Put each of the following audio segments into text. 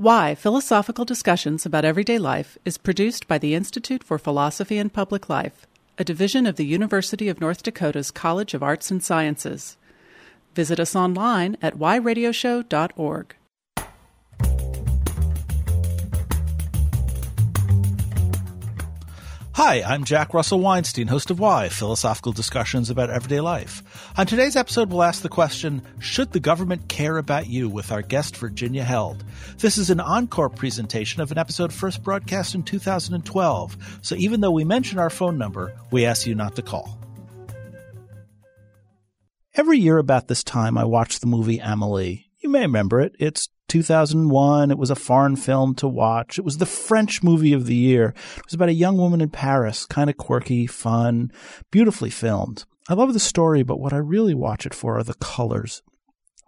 Why Philosophical Discussions About Everyday Life is produced by the Institute for Philosophy and Public Life, a division of the University of North Dakota's College of Arts and Sciences. Visit us online at whyradioshow.org. Hi, I'm Jack Russell Weinstein, host of Why Philosophical Discussions About Everyday Life. On today's episode, we'll ask the question Should the government care about you? with our guest, Virginia Held. This is an encore presentation of an episode first broadcast in 2012, so even though we mention our phone number, we ask you not to call. Every year about this time, I watch the movie Amelie. You may remember it. It's 2001. It was a foreign film to watch. It was the French movie of the year. It was about a young woman in Paris, kind of quirky, fun, beautifully filmed. I love the story, but what I really watch it for are the colors.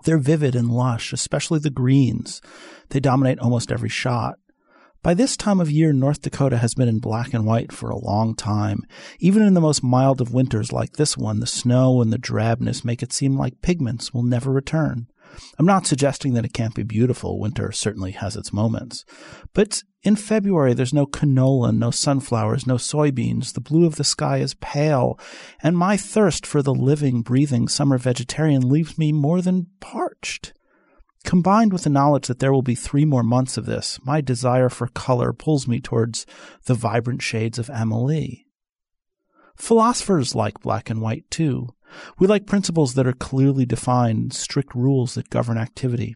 They're vivid and lush, especially the greens. They dominate almost every shot. By this time of year, North Dakota has been in black and white for a long time. Even in the most mild of winters like this one, the snow and the drabness make it seem like pigments will never return. I'm not suggesting that it can't be beautiful. Winter certainly has its moments. But in February, there's no canola, no sunflowers, no soybeans. The blue of the sky is pale, and my thirst for the living, breathing summer vegetarian leaves me more than parched. Combined with the knowledge that there will be three more months of this, my desire for color pulls me towards the vibrant shades of Amelie. Philosophers like black and white too. We like principles that are clearly defined, strict rules that govern activity.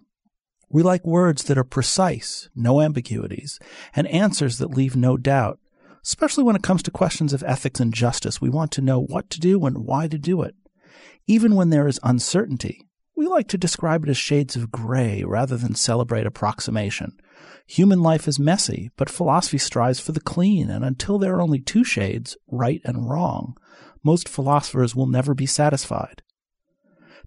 We like words that are precise, no ambiguities, and answers that leave no doubt. Especially when it comes to questions of ethics and justice, we want to know what to do and why to do it. Even when there is uncertainty, we like to describe it as shades of gray rather than celebrate approximation. Human life is messy, but philosophy strives for the clean, and until there are only two shades, right and wrong, most philosophers will never be satisfied.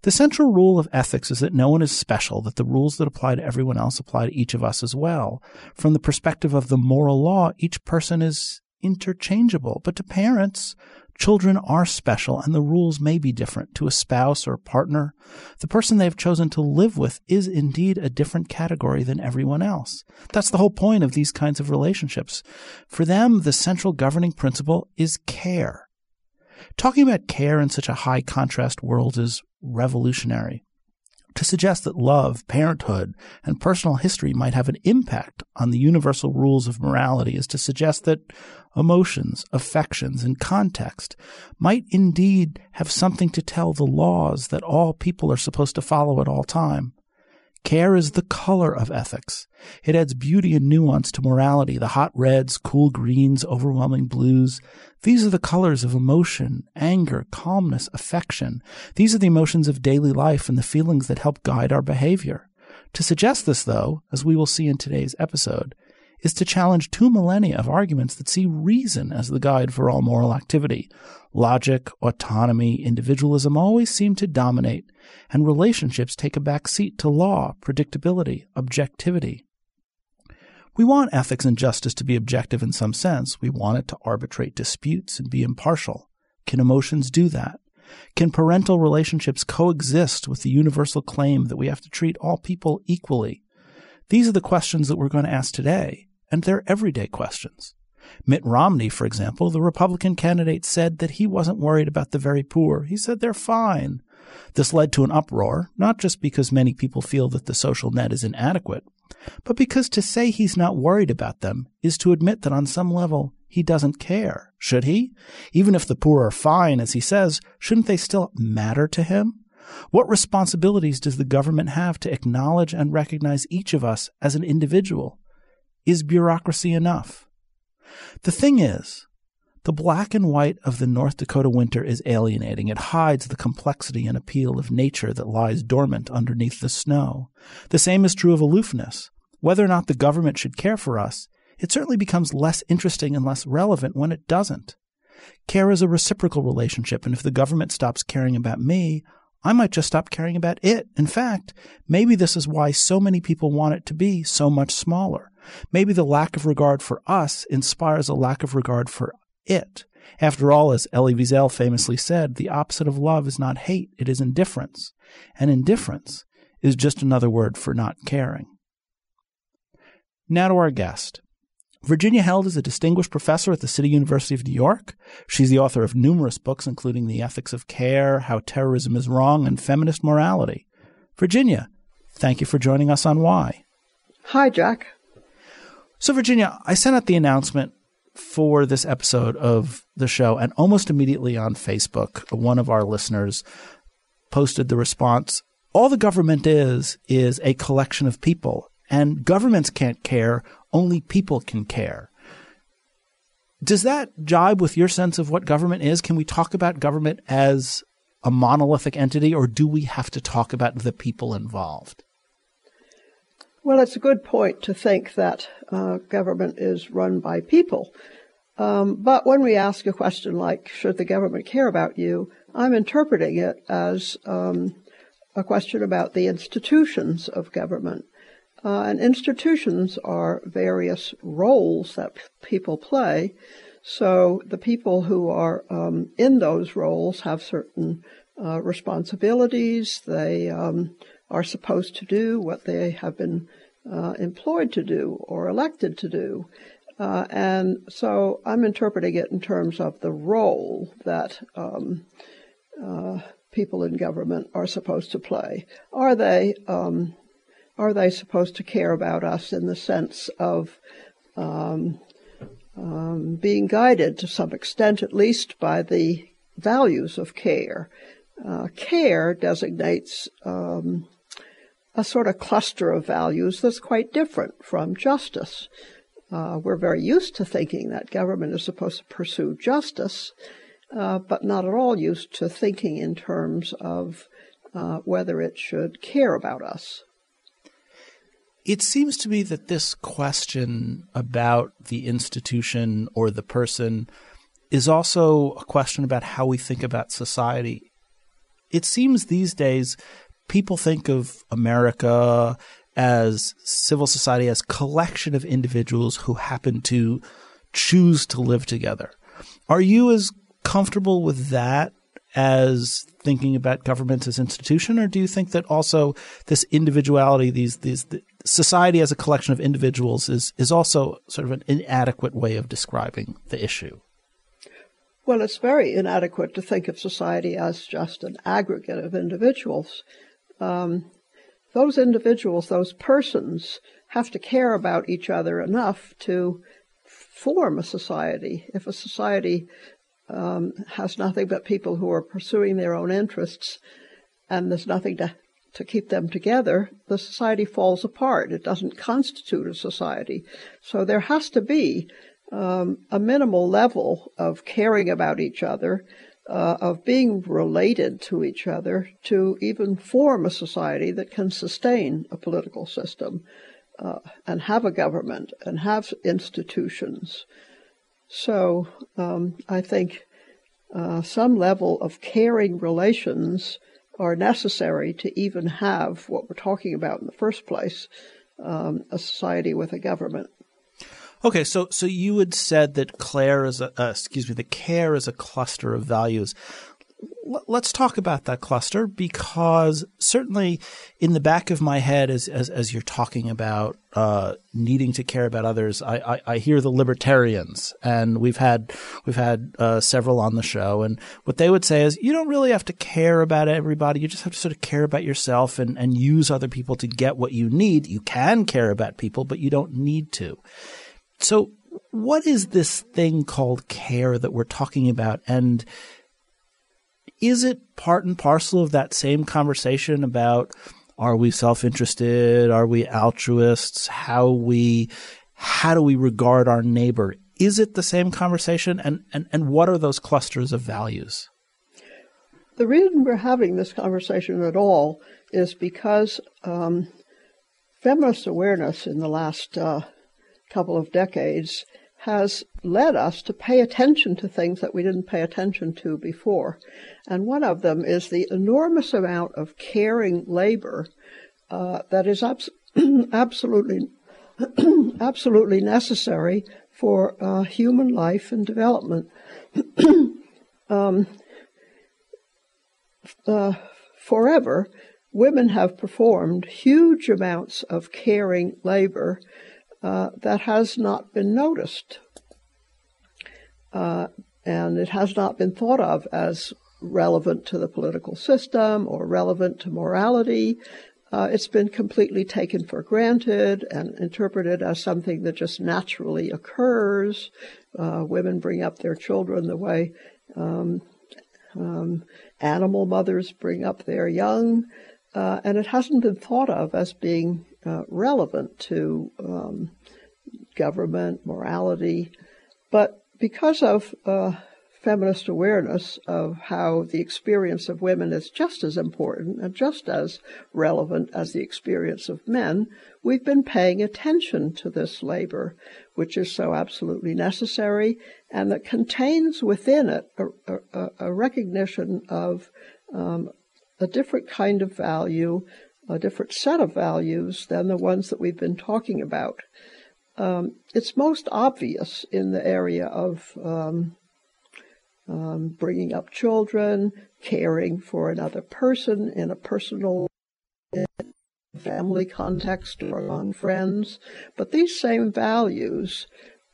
The central rule of ethics is that no one is special, that the rules that apply to everyone else apply to each of us as well. From the perspective of the moral law, each person is interchangeable, but to parents, Children are special and the rules may be different to a spouse or a partner. The person they have chosen to live with is indeed a different category than everyone else. That's the whole point of these kinds of relationships. For them, the central governing principle is care. Talking about care in such a high contrast world is revolutionary. To suggest that love, parenthood, and personal history might have an impact on the universal rules of morality is to suggest that emotions, affections, and context might indeed have something to tell the laws that all people are supposed to follow at all time. Care is the color of ethics. It adds beauty and nuance to morality, the hot reds, cool greens, overwhelming blues. These are the colors of emotion, anger, calmness, affection. These are the emotions of daily life and the feelings that help guide our behavior. To suggest this, though, as we will see in today's episode, is to challenge two millennia of arguments that see reason as the guide for all moral activity. Logic, autonomy, individualism always seem to dominate, and relationships take a back seat to law, predictability, objectivity. We want ethics and justice to be objective in some sense. We want it to arbitrate disputes and be impartial. Can emotions do that? Can parental relationships coexist with the universal claim that we have to treat all people equally? These are the questions that we're going to ask today and they're everyday questions. Mitt Romney, for example, the Republican candidate, said that he wasn't worried about the very poor. He said they're fine. This led to an uproar, not just because many people feel that the social net is inadequate, but because to say he's not worried about them is to admit that on some level he doesn't care. Should he? Even if the poor are fine, as he says, shouldn't they still matter to him? What responsibilities does the government have to acknowledge and recognize each of us as an individual? Is bureaucracy enough? The thing is, the black and white of the North Dakota winter is alienating. It hides the complexity and appeal of nature that lies dormant underneath the snow. The same is true of aloofness. Whether or not the government should care for us, it certainly becomes less interesting and less relevant when it doesn't. Care is a reciprocal relationship, and if the government stops caring about me, I might just stop caring about it. In fact, maybe this is why so many people want it to be so much smaller. Maybe the lack of regard for us inspires a lack of regard for it. After all, as Elie Wiesel famously said, the opposite of love is not hate, it is indifference. And indifference is just another word for not caring. Now to our guest. Virginia Held is a distinguished professor at the City University of New York. She's the author of numerous books, including The Ethics of Care, How Terrorism is Wrong, and Feminist Morality. Virginia, thank you for joining us on Why. Hi, Jack. So, Virginia, I sent out the announcement for this episode of the show, and almost immediately on Facebook, one of our listeners posted the response All the government is, is a collection of people, and governments can't care only people can care. Does that jibe with your sense of what government is? Can we talk about government as a monolithic entity, or do we have to talk about the people involved? Well, it's a good point to think that uh, government is run by people. Um, but when we ask a question like, should the government care about you? I'm interpreting it as um, a question about the institutions of government. Uh, and institutions are various roles that p- people play. So the people who are um, in those roles have certain uh, responsibilities. They um, are supposed to do what they have been uh, employed to do or elected to do. Uh, and so I'm interpreting it in terms of the role that um, uh, people in government are supposed to play. Are they um, are they supposed to care about us in the sense of um, um, being guided to some extent, at least, by the values of care? Uh, care designates um, a sort of cluster of values that's quite different from justice. Uh, we're very used to thinking that government is supposed to pursue justice, uh, but not at all used to thinking in terms of uh, whether it should care about us. It seems to me that this question about the institution or the person is also a question about how we think about society. It seems these days people think of America as civil society as collection of individuals who happen to choose to live together. Are you as comfortable with that as thinking about government as institution, or do you think that also this individuality, these these the society as a collection of individuals, is is also sort of an inadequate way of describing the issue? Well, it's very inadequate to think of society as just an aggregate of individuals. Um, those individuals, those persons, have to care about each other enough to form a society. If a society um, has nothing but people who are pursuing their own interests and there's nothing to, to keep them together, the society falls apart. It doesn't constitute a society. So there has to be um, a minimal level of caring about each other uh, of being related to each other to even form a society that can sustain a political system uh, and have a government and have institutions. So um, I think uh, some level of caring relations are necessary to even have what we're talking about in the first place um, a society with a government. Okay, so so you had said that Claire is a uh, excuse me, the care is a cluster of values. L- let's talk about that cluster because certainly in the back of my head, as as, as you're talking about uh, needing to care about others, I, I, I, hear the libertarians, and we've had we've had uh, several on the show, and what they would say is you don't really have to care about everybody. You just have to sort of care about yourself and and use other people to get what you need. You can care about people, but you don't need to. So, what is this thing called care that we're talking about? And is it part and parcel of that same conversation about are we self-interested? Are we altruists? How we, how do we regard our neighbor? Is it the same conversation? And, and, and what are those clusters of values? The reason we're having this conversation at all is because um, feminist awareness in the last uh, couple of decades has led us to pay attention to things that we didn't pay attention to before. And one of them is the enormous amount of caring labor uh, that is abs- absolutely absolutely necessary for uh, human life and development. um, uh, forever, women have performed huge amounts of caring labor uh, that has not been noticed. Uh, and it has not been thought of as relevant to the political system or relevant to morality. Uh, it's been completely taken for granted and interpreted as something that just naturally occurs. Uh, women bring up their children the way um, um, animal mothers bring up their young, uh, and it hasn't been thought of as being uh, relevant to um, government, morality. But because of uh, feminist awareness of how the experience of women is just as important and just as relevant as the experience of men, we've been paying attention to this labor, which is so absolutely necessary and that contains within it a, a, a recognition of um, a different kind of value, a different set of values than the ones that we've been talking about. Um, it's most obvious in the area of um, um, bringing up children, caring for another person in a personal family context or among friends. But these same values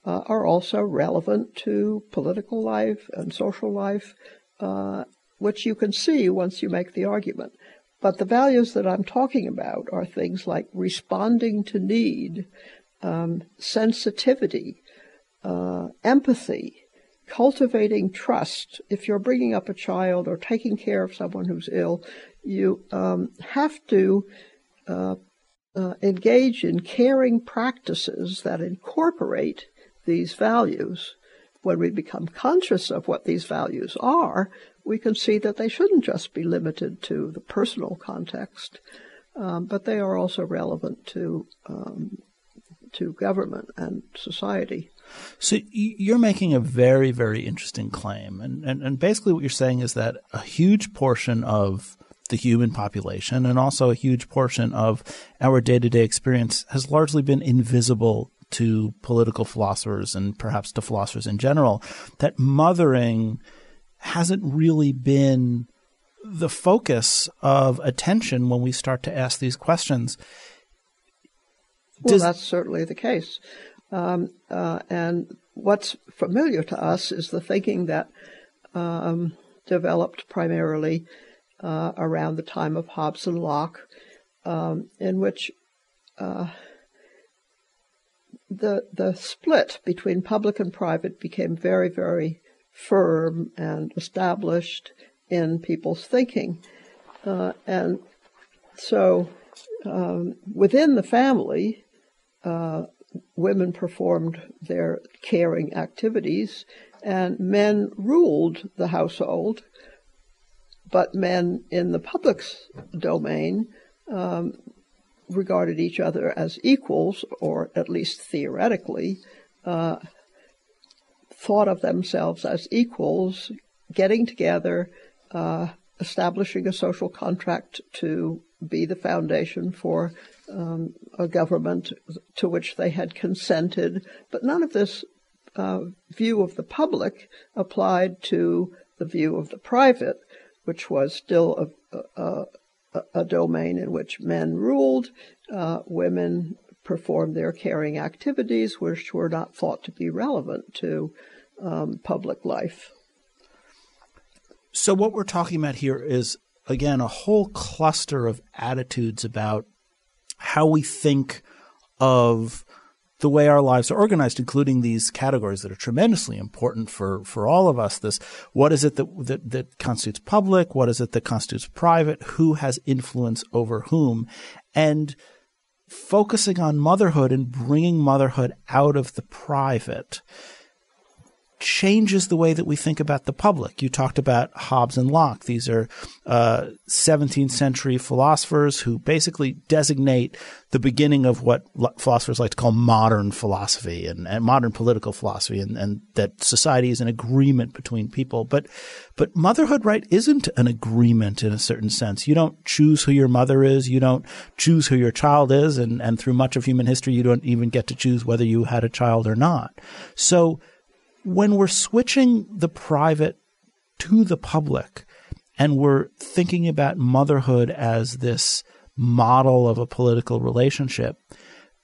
uh, are also relevant to political life and social life, uh, which you can see once you make the argument. But the values that I'm talking about are things like responding to need, um, sensitivity, uh, empathy, cultivating trust. If you're bringing up a child or taking care of someone who's ill, you um, have to uh, uh, engage in caring practices that incorporate these values. When we become conscious of what these values are, we can see that they shouldn't just be limited to the personal context, um, but they are also relevant to um, to government and society. So you're making a very, very interesting claim. And, and, and basically what you're saying is that a huge portion of the human population and also a huge portion of our day to day experience has largely been invisible to political philosophers and perhaps to philosophers in general. That mothering hasn't really been the focus of attention when we start to ask these questions. Does, well, that's certainly the case. Um, uh, and what's familiar to us is the thinking that um, developed primarily uh, around the time of Hobbes and Locke, um, in which uh, the the split between public and private became very, very firm and established in people's thinking, uh, and so um, within the family, uh, women performed their caring activities, and men ruled the household. But men in the public domain um, regarded each other as equals, or at least theoretically, uh, thought of themselves as equals, getting together, uh, establishing a social contract to be the foundation for um, a government to which they had consented, but none of this uh, view of the public applied to the view of the private, which was still a, a, a domain in which men ruled, uh, women performed their caring activities, which were not thought to be relevant to um, public life. So, what we're talking about here is, again, a whole cluster of attitudes about how we think of the way our lives are organized, including these categories that are tremendously important for, for all of us. This, what is it that, that, that constitutes public? What is it that constitutes private? Who has influence over whom? And focusing on motherhood and bringing motherhood out of the private changes the way that we think about the public. You talked about Hobbes and Locke. These are uh, 17th century philosophers who basically designate the beginning of what philosophers like to call modern philosophy and, and modern political philosophy, and, and, that society is an agreement between people. But but motherhood, right, isn't an agreement in a certain sense. You don't choose who your mother is. You don't choose who your child is, and and through much of human history, you don't even get to choose whether you had a child or not. So when we're switching the private to the public and we're thinking about motherhood as this model of a political relationship,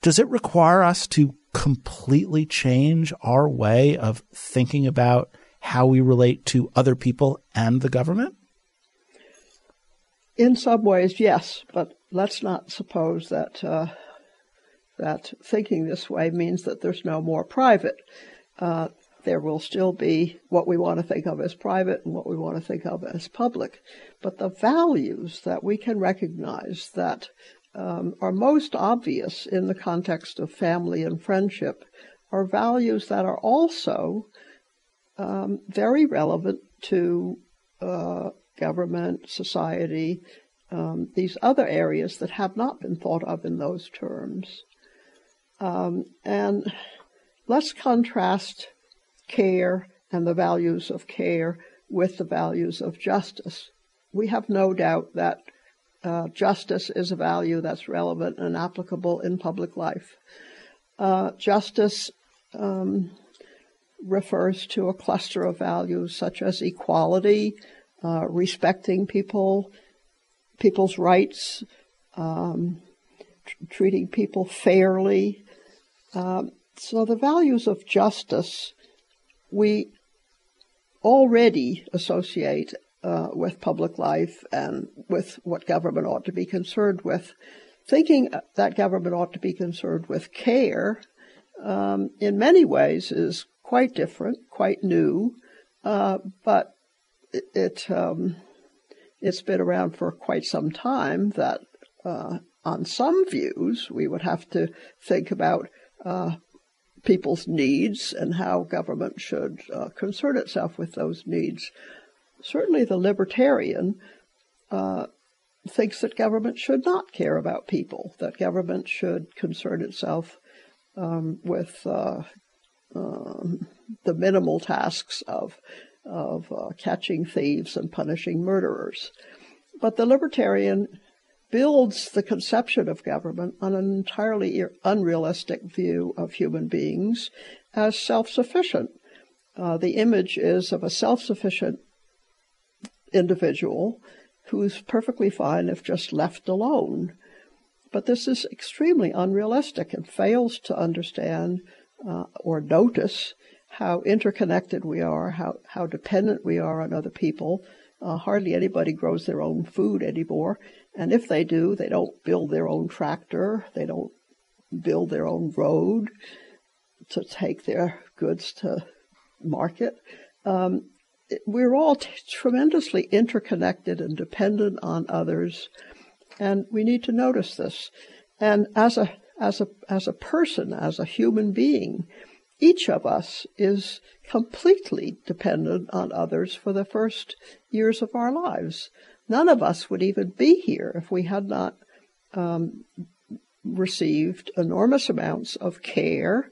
does it require us to completely change our way of thinking about how we relate to other people and the government? In some ways, yes, but let's not suppose that uh, that thinking this way means that there's no more private. Uh, there will still be what we want to think of as private and what we want to think of as public. But the values that we can recognize that um, are most obvious in the context of family and friendship are values that are also um, very relevant to uh, government, society, um, these other areas that have not been thought of in those terms. Um, and let's contrast care and the values of care with the values of justice. We have no doubt that uh, justice is a value that's relevant and applicable in public life. Uh, justice um, refers to a cluster of values such as equality, uh, respecting people, people's rights, um, t- treating people fairly. Um, so the values of justice we already associate uh, with public life and with what government ought to be concerned with. Thinking that government ought to be concerned with care, um, in many ways, is quite different, quite new, uh, but it, it um, it's been around for quite some time. That uh, on some views we would have to think about uh, people's needs and how government should uh, concern itself with those needs. Certainly, the libertarian uh, thinks that government should not care about people, that government should concern itself um, with uh, um, the minimal tasks of of uh, catching thieves and punishing murderers. But the libertarian builds the conception of government on an entirely unrealistic view of human beings as self sufficient. Uh, the image is of a self sufficient individual who's perfectly fine if just left alone. But this is extremely unrealistic and fails to understand uh, or notice how interconnected we are, how, how dependent we are on other people. Uh, hardly anybody grows their own food anymore. And if they do, they don't build their own tractor, they don't build their own road to take their goods to market. Um, we're all t- tremendously interconnected and dependent on others, and we need to notice this. And as a as a as a person, as a human being, each of us is completely dependent on others for the first years of our lives none of us would even be here if we had not um, received enormous amounts of care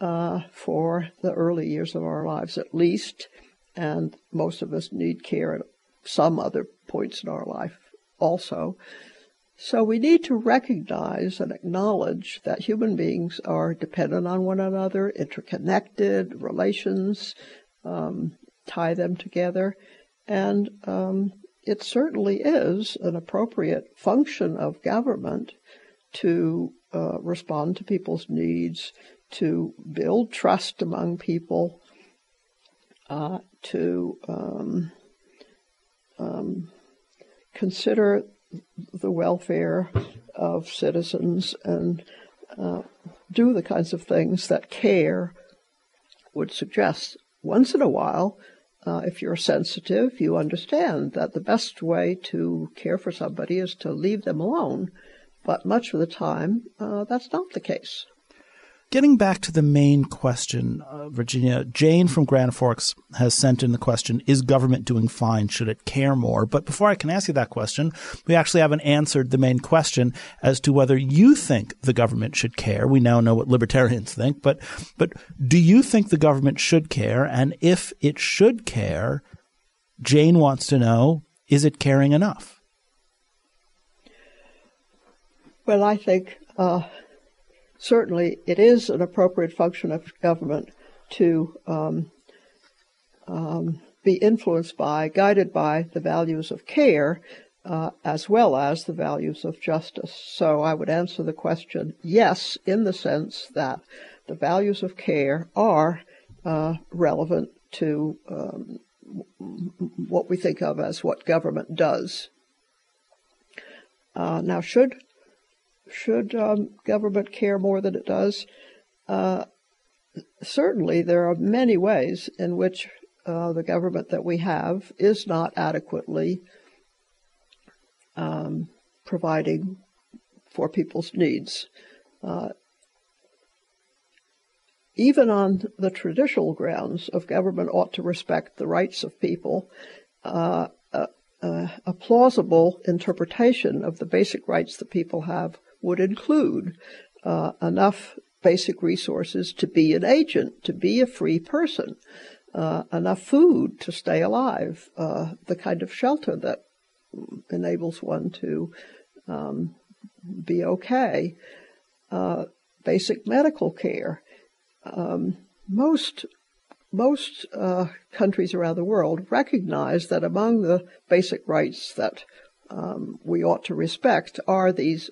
uh, for the early years of our lives, at least. And most of us need care at some other points in our life also. So we need to recognize and acknowledge that human beings are dependent on one another, interconnected, relations um, tie them together, and um, it certainly is an appropriate function of government to uh, respond to people's needs, to build trust among people, uh, to um, um, consider the welfare of citizens and uh, do the kinds of things that care would suggest. Once in a while, uh, if you're sensitive, you understand that the best way to care for somebody is to leave them alone. But much of the time, uh, that's not the case. Getting back to the main question, uh, Virginia, Jane from Grand Forks has sent in the question, is government doing fine? Should it care more? But before I can ask you that question, we actually haven't answered the main question as to whether you think the government should care. We now know what libertarians think, but, but do you think the government should care? And if it should care, Jane wants to know, is it caring enough? Well, I think uh, certainly it is an appropriate function of government to um, um, be influenced by, guided by the values of care. uh, as well as the values of justice. So I would answer the question yes, in the sense that the values of care are uh, relevant to um, what we think of as what government does. Uh, now, should should um, government care more than it does? Uh, certainly, there are many ways in which uh, the government that we have is not adequately um, providing for people's needs. Uh, even on the traditional grounds of government ought to respect the rights of people, uh, uh, a plausible interpretation of the basic rights that people have would include uh, enough basic resources to be an agent, to be a free person, uh, enough food to stay alive, uh, the kind of shelter that enables one to um, be okay, basic medical care. Um, most most uh, countries around the world recognize that among the basic rights that um, we ought to respect are these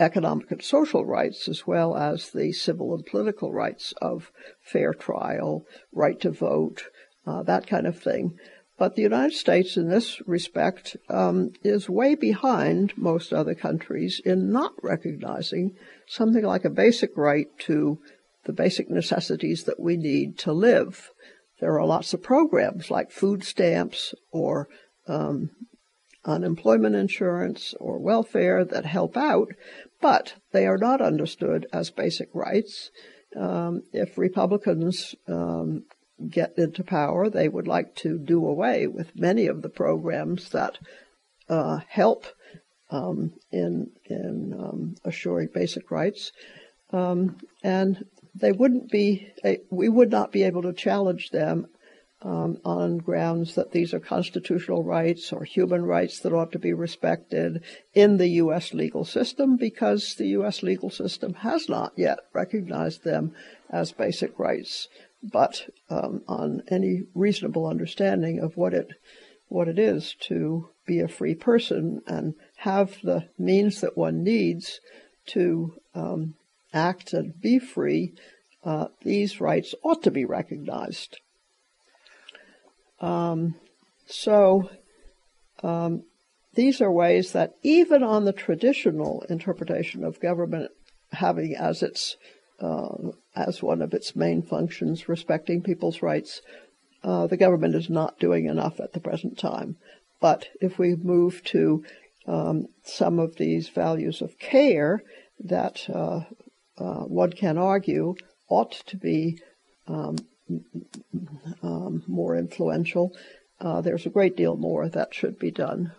economic and social rights, as well as the civil and political rights of fair trial, right to vote, uh, that kind of thing. But the United States, in this respect, um, is way behind most other countries in not recognizing something like a basic right to the basic necessities that we need to live. There are lots of programs like food stamps or um, unemployment insurance or welfare that help out, but they are not understood as basic rights. Um, if Republicans um, get into power, they would like to do away with many of the programs that uh, help um, in in um, assuring basic rights. Um, and they wouldn't be, we would not be able to challenge them um, on grounds that these are constitutional rights or human rights that ought to be respected in the U.S. legal system because the U.S. legal system has not yet recognized them as basic rights. But um, on any reasonable understanding of what it what it is to be a free person and have the means that one needs to um, act and be free, uh, these rights ought to be recognized. Um, so um, these are ways that even on the traditional interpretation of government having as its uh, as one of its main functions respecting people's rights, uh, the government is not doing enough at the present time. But if we move to um, some of these values of care that uh, uh, one can argue, ought to be um, um, more influential. Uh, there's a great deal more that should be done.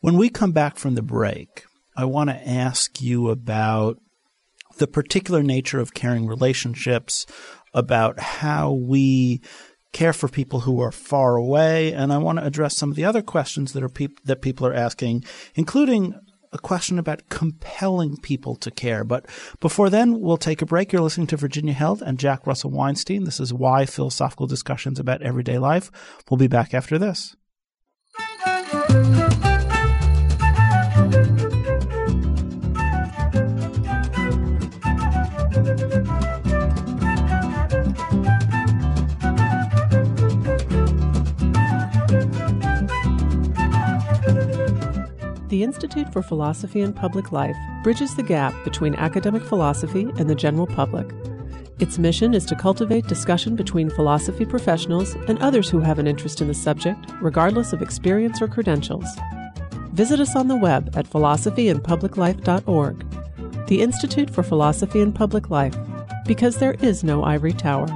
When we come back from the break, I want to ask you about the particular nature of caring relationships, about how we care for people who are far away, and I want to address some of the other questions that are that people are asking, including a question about compelling people to care. But before then, we'll take a break. You're listening to Virginia Held and Jack Russell Weinstein. This is Why Philosophical Discussions About Everyday Life. We'll be back after this. The Institute for Philosophy and Public Life bridges the gap between academic philosophy and the general public. Its mission is to cultivate discussion between philosophy professionals and others who have an interest in the subject, regardless of experience or credentials. Visit us on the web at philosophyandpubliclife.org. The Institute for Philosophy and Public Life, because there is no ivory tower.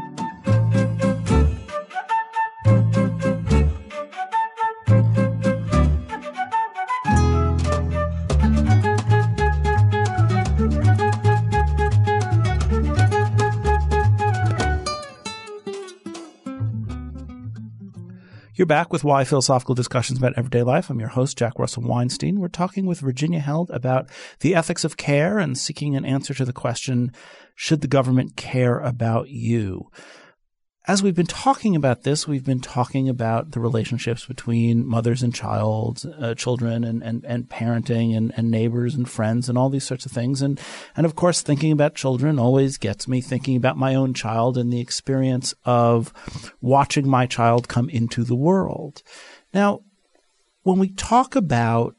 You're back with Why Philosophical Discussions About Everyday Life. I'm your host, Jack Russell Weinstein. We're talking with Virginia Held about the ethics of care and seeking an answer to the question, should the government care about you? As we've been talking about this, we've been talking about the relationships between mothers and child, uh, children, and, and, and parenting, and, and neighbors and friends, and all these sorts of things. And and of course, thinking about children always gets me thinking about my own child and the experience of watching my child come into the world. Now, when we talk about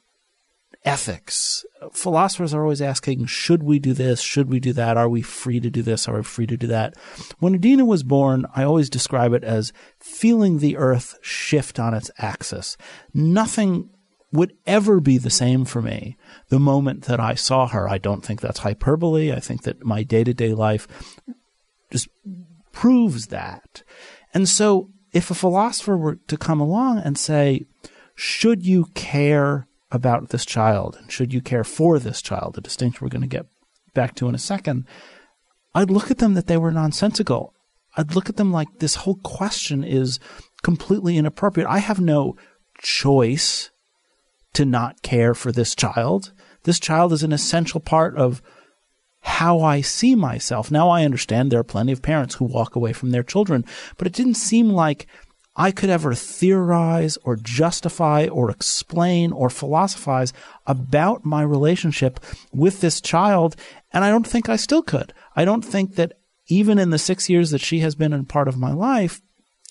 ethics. Philosophers are always asking, should we do this? Should we do that? Are we free to do this? Are we free to do that? When Adina was born, I always describe it as feeling the earth shift on its axis. Nothing would ever be the same for me the moment that I saw her. I don't think that's hyperbole. I think that my day to day life just proves that. And so if a philosopher were to come along and say, should you care about this child and should you care for this child, a distinction we're going to get back to in a second, I'd look at them that they were nonsensical. I'd look at them like this whole question is completely inappropriate. I have no choice to not care for this child. This child is an essential part of how I see myself. Now I understand there are plenty of parents who walk away from their children, but it didn't seem like I could ever theorize or justify or explain or philosophize about my relationship with this child. And I don't think I still could. I don't think that even in the six years that she has been a part of my life,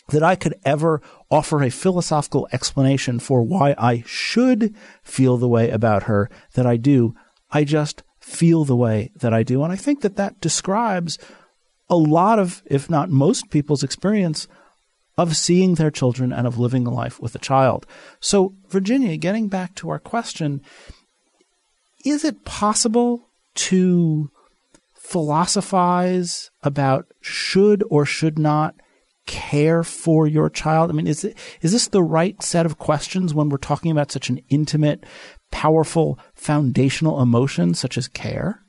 that I could ever offer a philosophical explanation for why I should feel the way about her that I do. I just feel the way that I do. And I think that that describes a lot of, if not most people's experience of seeing their children and of living a life with a child. So, Virginia, getting back to our question, is it possible to philosophize about should or should not care for your child? I mean, is it, is this the right set of questions when we're talking about such an intimate, powerful, foundational emotion such as care?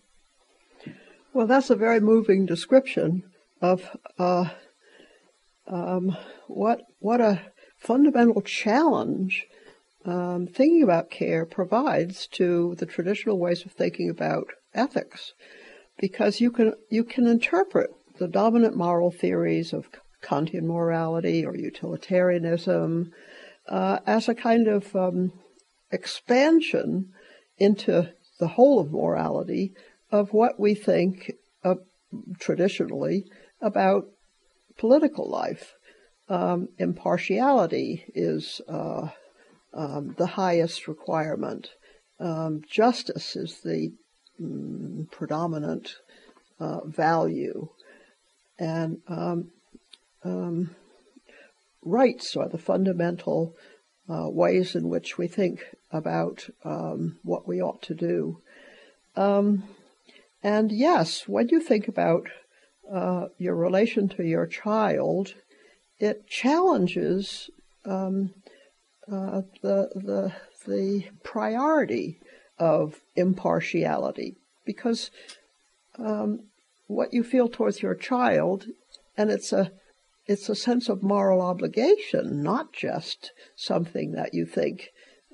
Well, that's a very moving description of uh, um, what what a fundamental challenge um, thinking about care provides to the traditional ways of thinking about ethics, because you can you can interpret the dominant moral theories of Kantian morality or utilitarianism uh, as a kind of um, expansion into the whole of morality of what we think uh, traditionally about political life. Um, impartiality is uh, um, the highest requirement. Um, justice is the mm, predominant uh, value. And um, um, rights are the fundamental uh, ways in which we think about um, what we ought to do. and yes, when you think about uh, your relation to your child, it challenges um, uh, the the the priority of impartiality. Because um, what you feel towards your child, and it's a it's a sense of moral obligation, not just something that you think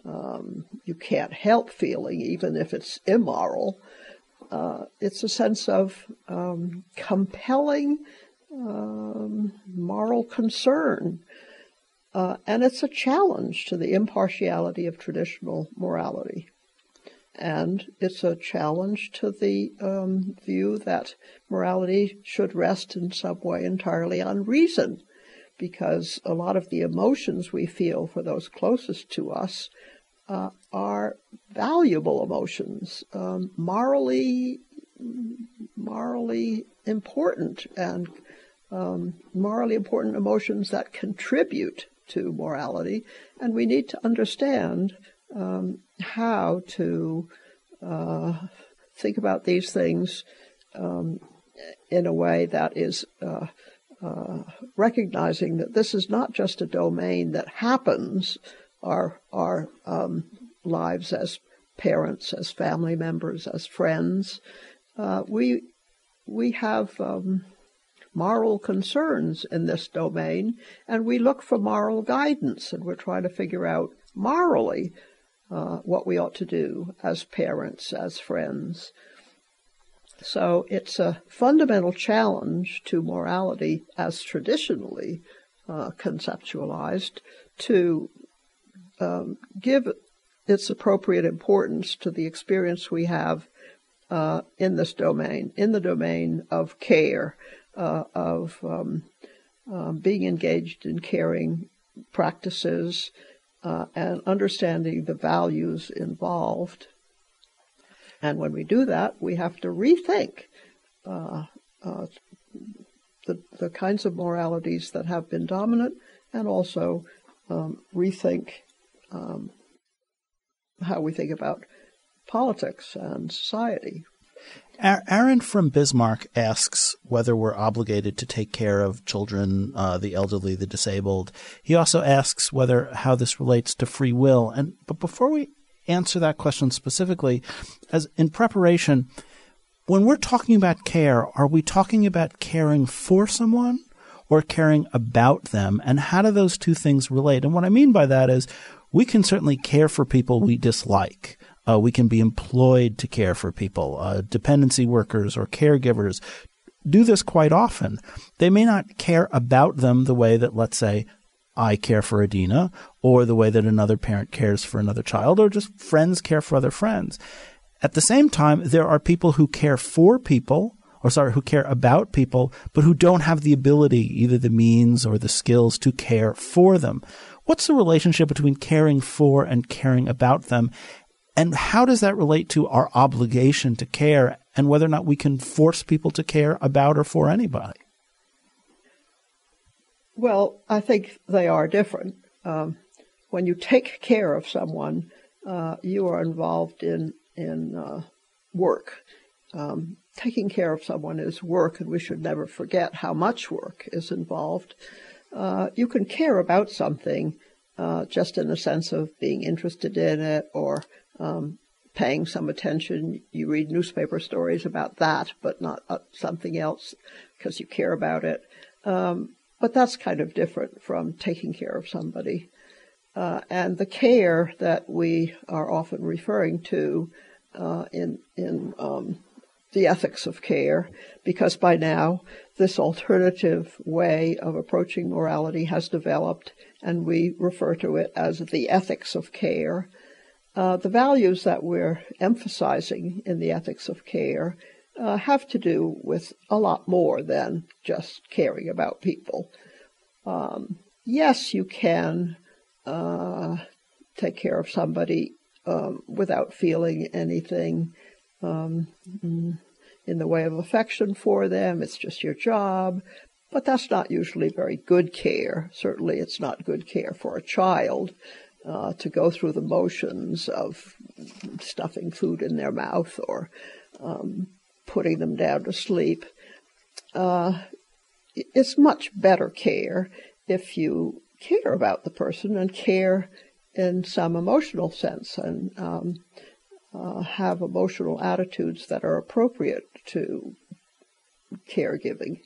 um, you can't help feeling, even if it's immoral uh, it's a sense of um, compelling um, moral concern. Uh, and it's a challenge to the impartiality of traditional morality. And it's a challenge to the um, view that morality should rest in some way entirely on reason, because a lot of the emotions we feel for those closest to us uh, are valuable emotions, um, morally morally important and um, morally important emotions that contribute to morality, and we need to understand um, how to uh, think about these things um, in a way that is uh, uh, recognizing that this is not just a domain that happens our our um, lives as parents, as family members, as friends. Uh, we we have um, moral concerns in this domain, and we look for moral guidance, and we're trying to figure out morally uh, what we ought to do as parents, as friends. So it's a fundamental challenge to morality as traditionally uh, conceptualized to um, give its appropriate importance to the experience we have uh, in this domain, in the domain of care, uh, of um, uh, being engaged in caring practices, uh, and understanding the values involved. And when we do that, we have to rethink uh, the, the kinds of moralities that have been dominant and also um, rethink um, how we think about politics and society. Aaron from Bismarck asks whether we're obligated to take care of children, uh, the elderly, the disabled. He also asks whether how this relates to free will. And but before we answer that question specifically, as in preparation, when we're talking about care, are we talking about caring for someone or caring about them? And how do those two things relate? And what I mean by that is we can certainly care for people we dislike. Uh, we can be employed to care for people. Uh, dependency workers or caregivers do this quite often. They may not care about them the way that, let's say, I care for Adina, or the way that another parent cares for another child, or just friends care for other friends. At the same time, there are people who care for people, or sorry, who care about people, but who don't have the ability, either the means or the skills to care for them. What's the relationship between caring for and caring about them? And how does that relate to our obligation to care and whether or not we can force people to care about or for anybody? Well, I think they are different. Um, when you take care of someone, uh, you are involved in in uh, work. Um, taking care of someone is work, and we should never forget how much work is involved. Uh, you can care about something uh, just in the sense of being interested in it or um, paying some attention. You read newspaper stories about that, but not uh, something else because you care about it. Um, but that's kind of different from taking care of somebody. Uh, and the care that we are often referring to uh, in in um, the ethics of care, because by now this alternative way of approaching morality has developed, and we refer to it as the ethics of care. Uh, the values that we're emphasizing in the ethics of care uh, have to do with a lot more than just caring about people. Um, yes, you can uh, take care of somebody um, without feeling anything um, in the way of affection for them. It's just your job. But that's not usually very good care. Certainly, it's not good care for a child uh, to go through the motions of stuffing food in their mouth or um, putting them down to sleep. Uh, it's much better care if you care about the person and care in some emotional sense and um, uh, have emotional attitudes that are appropriate to caregiving.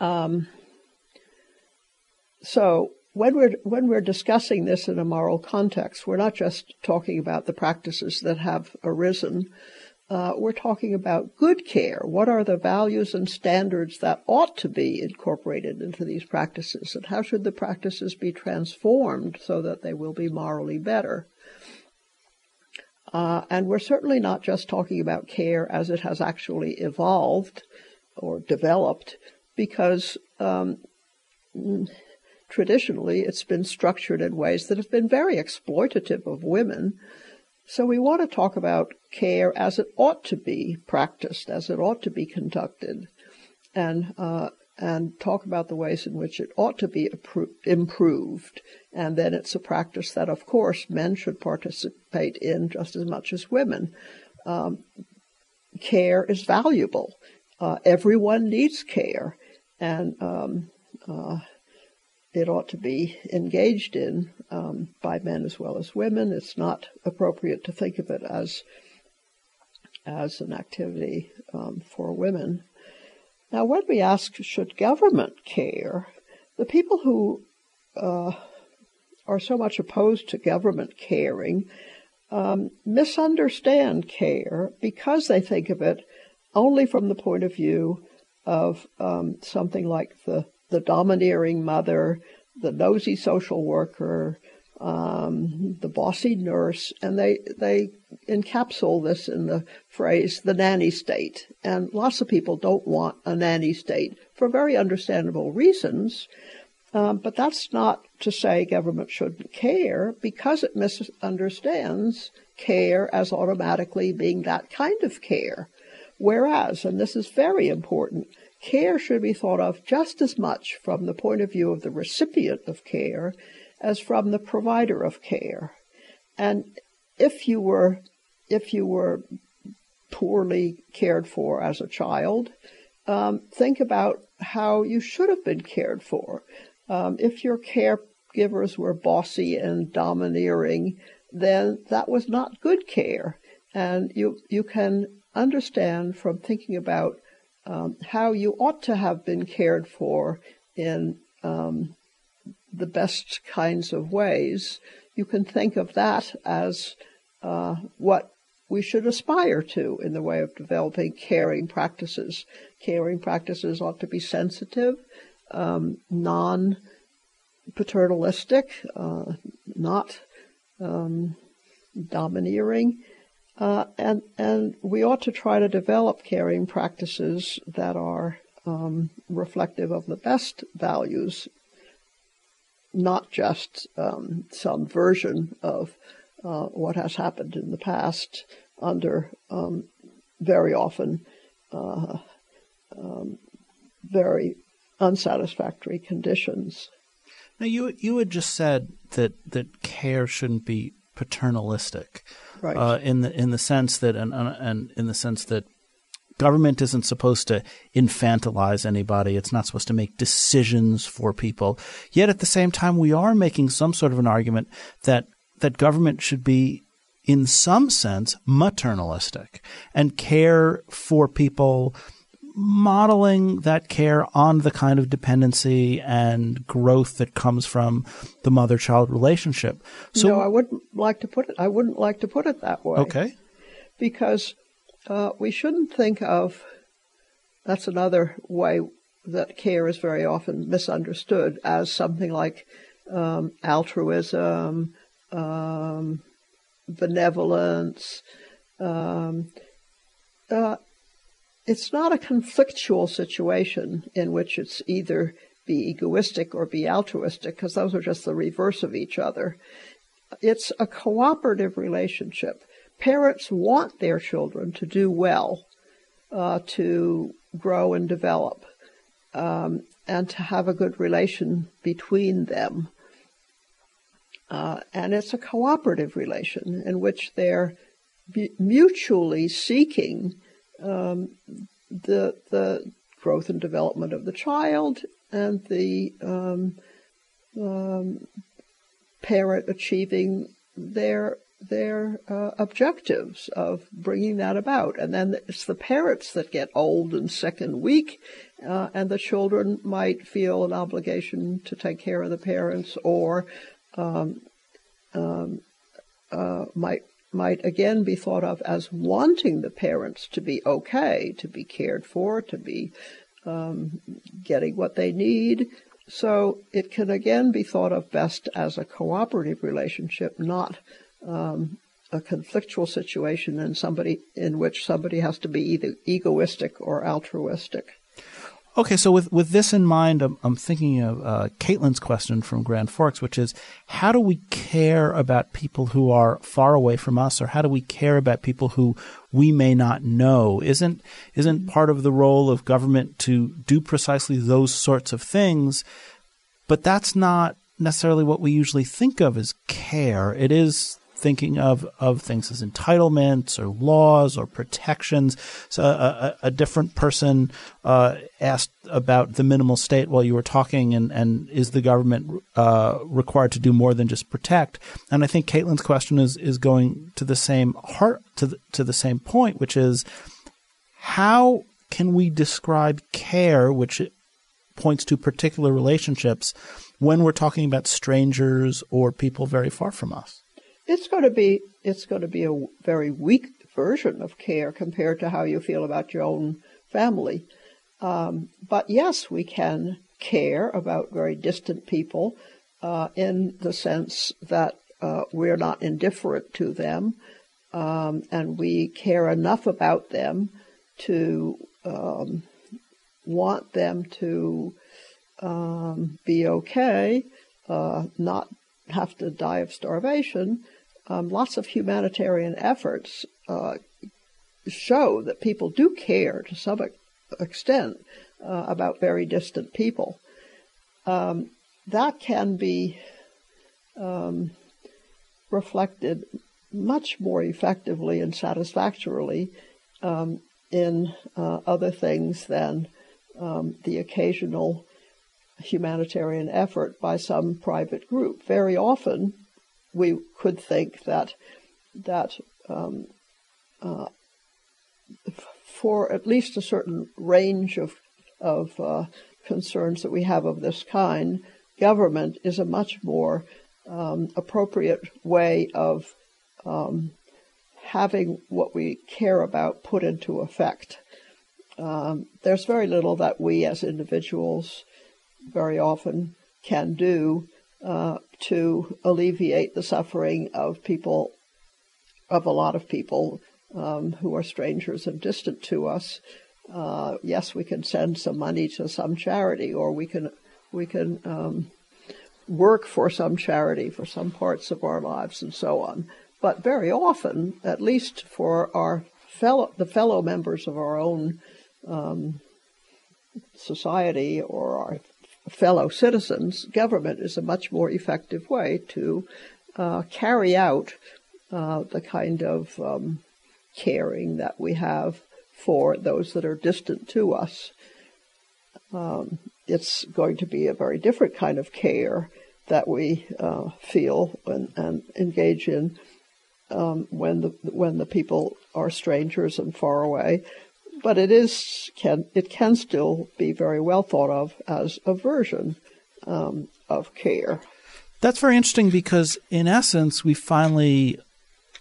Um, so when we're when we're discussing this in a moral context, we're not just talking about the practices that have arisen. Uh, we're talking about good care. What are the values and standards that ought to be incorporated into these practices, and how should the practices be transformed so that they will be morally better? Uh, and we're certainly not just talking about care as it has actually evolved or developed, because um, traditionally it's been structured in ways that have been very exploitative of women. So we want to talk about care as it ought to be practiced, as it ought to be conducted, and uh, and talk about the ways in which it ought to be improved. And then it's a practice that, of course, men should participate in just as much as women. Um, care is valuable. Uh, everyone needs care, and um, uh, it ought to be engaged in um, by men as well as women. It's not appropriate to think of it as as an activity um, for women. Now, when we ask, should government care, the people who uh, are so much opposed to government caring um, misunderstand care because they think of it only from the point of view of um, something like the, the domineering mother, the nosy social worker, um, the bossy nurse, and they they encapsulate this in the phrase the nanny state. And lots of people don't want a nanny state for very understandable reasons. Um, but that's not to say government shouldn't care because it misunderstands care as automatically being that kind of care. Whereas, and this is very important, care should be thought of just as much from the point of view of the recipient of care as from the provider of care. And if you were if you were poorly cared for as a child, um, think about how you should have been cared for. Um, if your caregivers were bossy and domineering, then that was not good care. And you you can understand from thinking about um, how you ought to have been cared for in um, the best kinds of ways, you can think of that as uh, what we should aspire to in the way of developing caring practices. Caring practices ought to be sensitive, um, non paternalistic, uh, not um, domineering. Uh, and and we ought to try to develop caring practices that are um, reflective of the best values not just um, some version of uh, what has happened in the past under um, very often uh, um, very unsatisfactory conditions. Now, you you had just said that that care shouldn't be paternalistic, right? Uh, in the in the sense that and and in the sense that government isn't supposed to infantilize anybody. It's not supposed to make decisions for people. Yet at the same time, we are making some sort of an argument that that government should be, in some sense, maternalistic and care for people, modeling that care on the kind of dependency and growth that comes from the mother-child relationship. So, no, I wouldn't like to put it. I wouldn't like to put it that way. Okay. Because uh, we shouldn't think of that's another way that care is very often misunderstood as something like um, altruism, um, benevolence. Um, uh, it's not a conflictual situation in which it's either be egoistic or be altruistic, because those are just the reverse of each other. It's a cooperative relationship parents want their children to do well, uh, to grow and develop, um, and to have a good relation between them. Uh, and it's a cooperative relation in which they're mutually seeking um, the the growth and development of the child and the um, um, parent achieving their their uh, objectives of bringing that about. And then it's the parents that get old and sick and weak, uh, and the children might feel an obligation to take care of the parents or um, um, uh, might might again be thought of as wanting the parents to be okay, to be cared for, to be um, getting what they need. So it can again be thought of best as a cooperative relationship, not um, a conflictual situation in somebody in which somebody has to be either egoistic or altruistic. Okay, so with, with this in mind, I'm, I'm thinking of uh, Caitlin's question from Grand Forks, which is how do we care about people who are far away from us, or how do we care about people who we may not know? Isn't isn't part of the role of government to do precisely those sorts of things? But that's not necessarily what we usually think of as care. It is thinking of, of things as entitlements or laws or protections. So a, a, different person uh, asked about the minimal state while you were talking, and, and is the government uh, required to do more than just protect? And I think Caitlin's question is is going to the same heart to the, to the same point, which is how can we describe care, which points to particular relationships, when we're talking about strangers or people very far from us? It's going to be it's going to be a very weak version of care compared to how you feel about your own family. Um, but yes, we can care about very distant people uh, in the sense that uh, we're not indifferent to them, um, and we care enough about them to um, want them to um, be okay, uh, not have to die of starvation. Um, lots of humanitarian efforts uh, show that people do care to some extent uh, about very distant people. Um, that can be um, reflected much more effectively and satisfactorily um, in uh, other things than um, the occasional humanitarian effort by some private group. Very often, we could think that that um, uh, for at least a certain range of of uh, concerns that we have of this kind, government is a much more um, appropriate way of um, having what we care about put into effect. Um, there's very little that we as individuals very often can do uh, to alleviate the suffering of people, of a lot of people um, who are strangers and distant to us. Uh, yes, we can send some money to some charity, or we can we can um, work for some charity for some parts of our lives, and so on. But very often, at least for our fellow the fellow members of our own um, society or our fellow citizens, government is a much more effective way to uh, carry out uh, the kind of um, caring that we have for those that are distant to us. Um, it's going to be a very different kind of care that we uh, feel and, and, engage in um, when the when the people are strangers and far away but it is can it can still be very well thought of as a version um, of care. That's very interesting because, in essence, we finally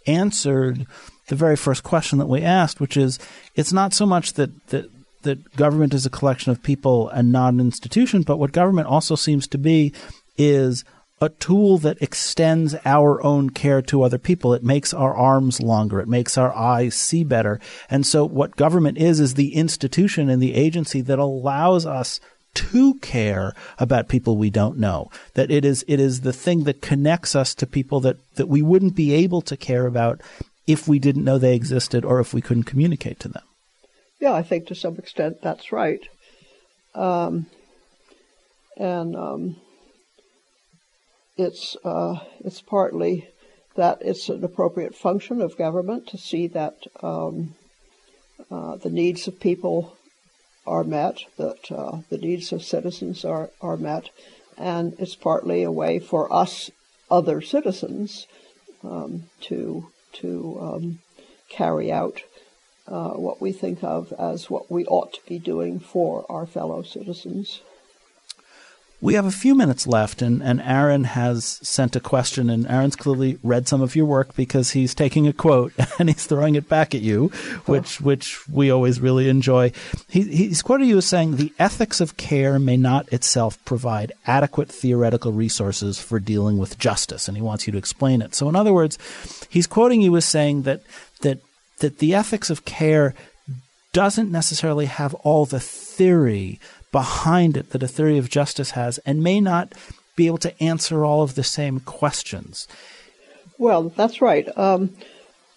answered the very first question that we asked, which is it's not so much that that that government is a collection of people and not an institution, but what government also seems to be is a tool that extends our own care to other people. It makes our arms longer. It makes our eyes see better. And so what government is, is the institution and the agency that allows us to care about people we don't know. That it is, it is the thing that connects us to people that, that we wouldn't be able to care about if we didn't know they existed or if we couldn't communicate to them. Yeah, I think to some extent that's right. Um, and um, it's uh, it's partly that it's an appropriate function of government to see that um, uh, the needs of people are met, that uh, the needs of citizens are, are met, and it's partly a way for us, other citizens, um, to to um, carry out uh, what we think of as what we ought to be doing for our fellow citizens. We have a few minutes left, and, and Aaron has sent a question, and Aaron's clearly read some of your work because he's taking a quote and he's throwing it back at you, which oh. which we always really enjoy. He, he's quoted you as saying, "The ethics of care may not itself provide adequate theoretical resources for dealing with justice," and he wants you to explain it. So, in other words, he's quoting you as saying that that that the ethics of care doesn't necessarily have all the theory behind it that a theory of justice has and may not be able to answer all of the same questions. Well, that's right. Um,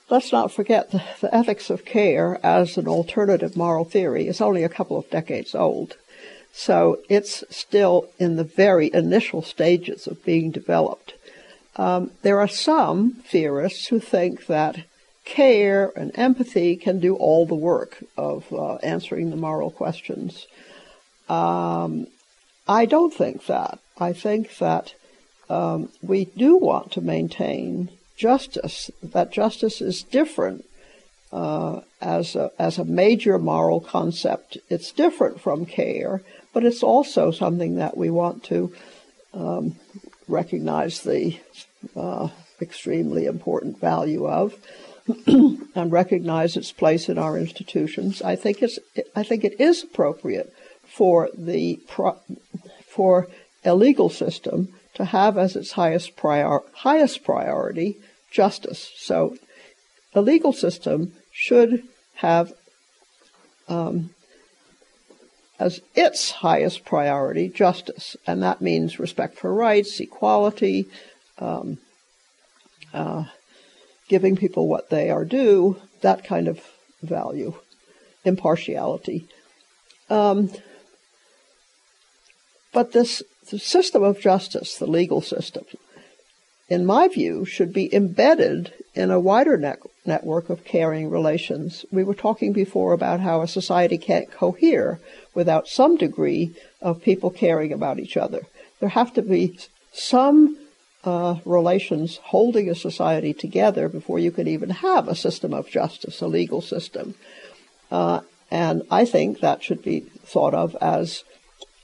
let's not forget the, the, ethics of care as an alternative moral theory is only a couple of decades old. So it's still in the very initial stages of being developed. Um, there are some theorists who think that care and empathy can do all the work of uh, answering the moral questions. Um, I don't think that. I think that um, we do want to maintain justice. That justice is different uh, as a as a major moral concept. It's different from care, but it's also something that we want to um, recognize the uh, extremely important value of and recognize its place in our institutions. I think it's I think it is appropriate for the for a legal system to have as its highest prior, highest priority justice. So a legal system should have um, as its highest priority justice, and that means respect for rights, equality, um, uh, giving people what they are due, that kind of value, impartiality. Um, but this system of justice, the legal system, in my view, should be embedded in a wider net- network of caring relations. We were talking before about how a society can't cohere without some degree of people caring about each other. There have to be some uh, relations holding a society together before you can even have a system of justice, a legal system. Uh, and I think that should be thought of as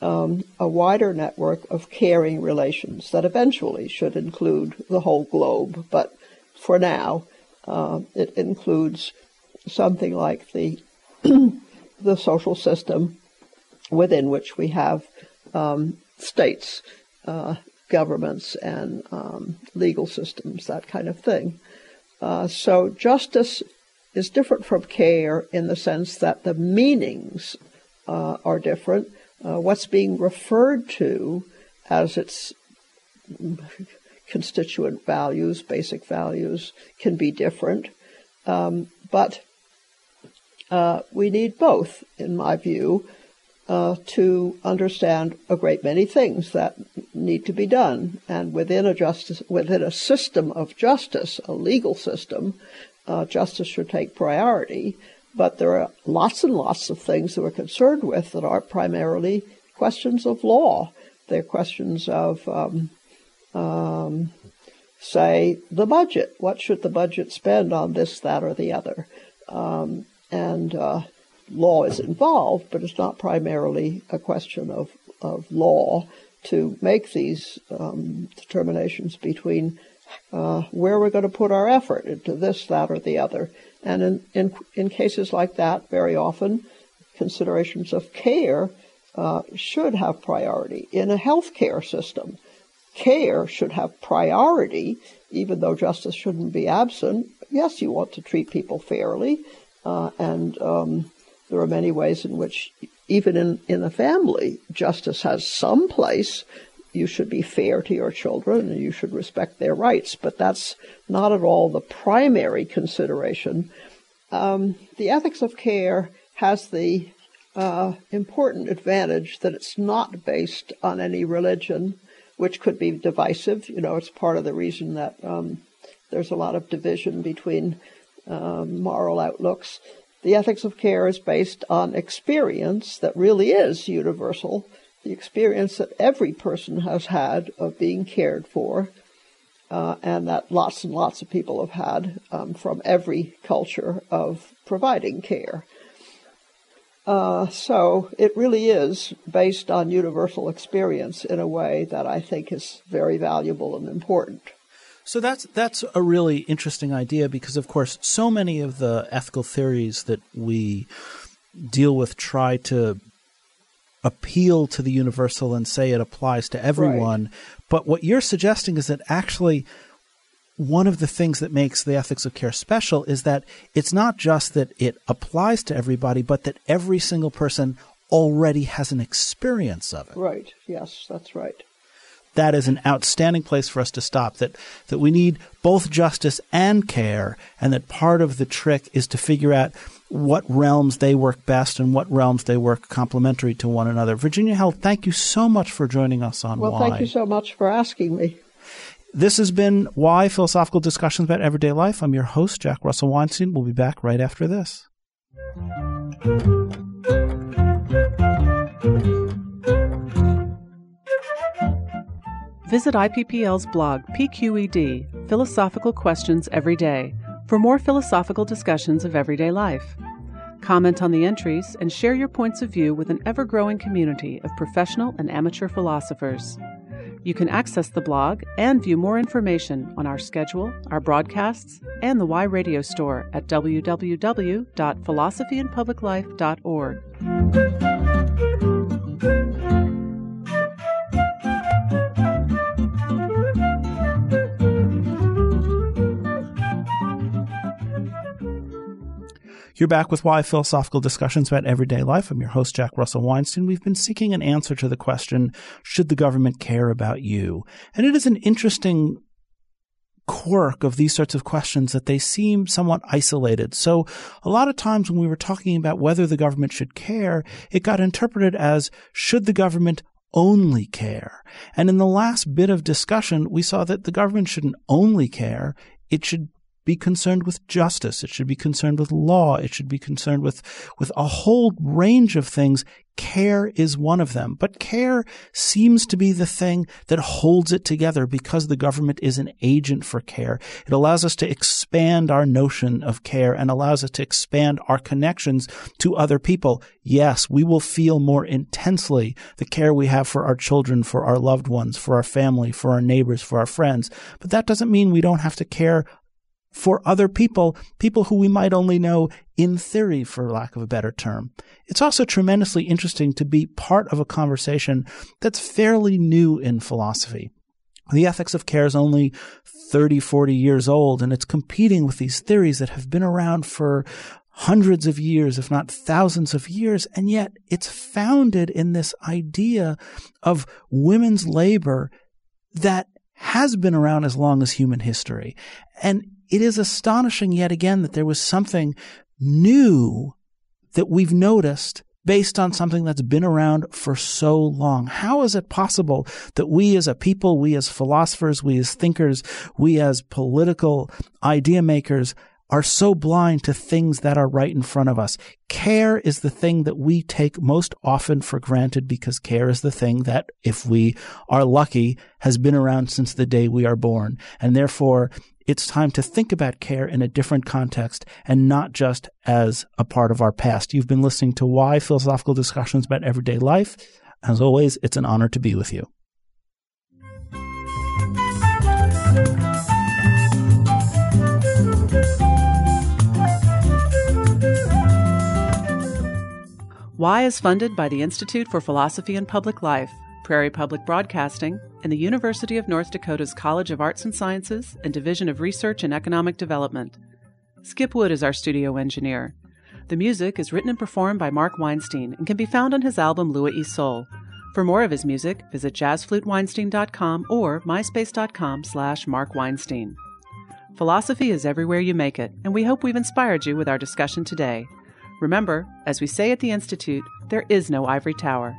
um, a wider network of caring relations that eventually should include the whole globe. But for now, uh, it includes something like the the social system within which we have um, states, uh, governments, and um, legal systems, that kind of thing. Uh, so justice is different from care in the sense that the meanings uh, are different uh, what's being referred to as its constituent values, basic values, can be different. Um, but uh, we need both, in my view, uh, to understand a great many things that need to be done. And within a justice, within a system of justice, a legal system, uh, justice should take priority. But there are lots and lots of things that we're concerned with that are primarily questions of law. They're questions of, um, um, say, the budget. What should the budget spend on this, that, or the other? Um, and uh, law is involved, but it's not primarily a question of, of law to make these um, determinations between uh, where we're going to put our effort into this, that, or the other. And in, in, in cases like that, very often considerations of care uh, should have priority. In a healthcare system, care should have priority, even though justice shouldn't be absent. Yes, you want to treat people fairly, uh, and um, there are many ways in which, even in, in a family, justice has some place. You should be fair to your children and you should respect their rights, but that's not at all the primary consideration. Um, the ethics of care has the uh, important advantage that it's not based on any religion, which could be divisive. You know, it's part of the reason that um, there's a lot of division between um, moral outlooks. The ethics of care is based on experience that really is universal, the experience that every person has had of being cared for, uh, and that lots and lots of people have had um, from every culture of providing care. Uh, so it really is based on universal experience in a way that I think is very valuable and important. So that's that's a really interesting idea because, of course, so many of the ethical theories that we deal with try to appeal to the universal and say it applies to everyone. Right. But what you're suggesting is that actually one of the things that makes the ethics of care special is that it's not just that it applies to everybody, but that every single person already has an experience of it. Right. Yes, that's right that is an outstanding place for us to stop. That that we need both justice and care, and that part of the trick is to figure out what realms they work best and what realms they work complementary to one another. Virginia Held, thank you so much for joining us on well, Why. Well, thank you so much for asking me. This has been Why Philosophical Discussions about Everyday Life. I'm your host, Jack Russell Weinstein. We'll be back right after this. Visit IPPL's blog, PQED Philosophical Questions Every Day, for more philosophical discussions of everyday life. Comment on the entries and share your points of view with an ever growing community of professional and amateur philosophers. You can access the blog and view more information on our schedule, our broadcasts, and the Why Radio store at www.philosophyandpubliclife.org. You're back with Why Philosophical Discussions about Everyday Life. I'm your host, Jack Russell Weinstein. We've been seeking an answer to the question, should the government care about you? And it is an interesting quirk of these sorts of questions that they seem somewhat isolated. So a lot of times when we were talking about whether the government should care, it got interpreted as, should the government only care? And in the last bit of discussion, we saw that the government shouldn't only care. It should be concerned with justice. It should be concerned with law. It should be concerned with, with a whole range of things. Care is one of them. But care seems to be the thing that holds it together because the government is an agent for care. It allows us to expand our notion of care and allows us to expand our connections to other people. Yes, we will feel more intensely the care we have for our children, for our loved ones, for our family, for our neighbors, for our friends. But that doesn't mean we don't have to care for other people, people who we might only know in theory, for lack of a better term. It's also tremendously interesting to be part of a conversation that's fairly new in philosophy. The ethics of care is only 30, 40 years old, and it's competing with these theories that have been around for hundreds of years, if not thousands of years, and yet it's founded in this idea of women's labor that has been around as long as human history. And it is astonishing yet again that there was something new that we've noticed based on something that's been around for so long. How is it possible that we as a people, we as philosophers, we as thinkers, we as political idea makers are so blind to things that are right in front of us. Care is the thing that we take most often for granted because care is the thing that, if we are lucky, has been around since the day we are born. And therefore, it's time to think about care in a different context and not just as a part of our past. You've been listening to Why Philosophical Discussions about Everyday Life. As always, it's an honor to be with you. Why is funded by the Institute for Philosophy and Public Life Prairie Public Broadcasting, and the University of North Dakota's College of Arts and Sciences and Division of Research and Economic Development. Skip Wood is our studio engineer. The music is written and performed by Mark Weinstein and can be found on his album Lua e Sol. For more of his music, visit jazzfluteweinstein.com or myspace.com slash Mark Weinstein. Philosophy is everywhere you make it, and we hope we've inspired you with our discussion today. Remember, as we say at the Institute, there is no ivory tower.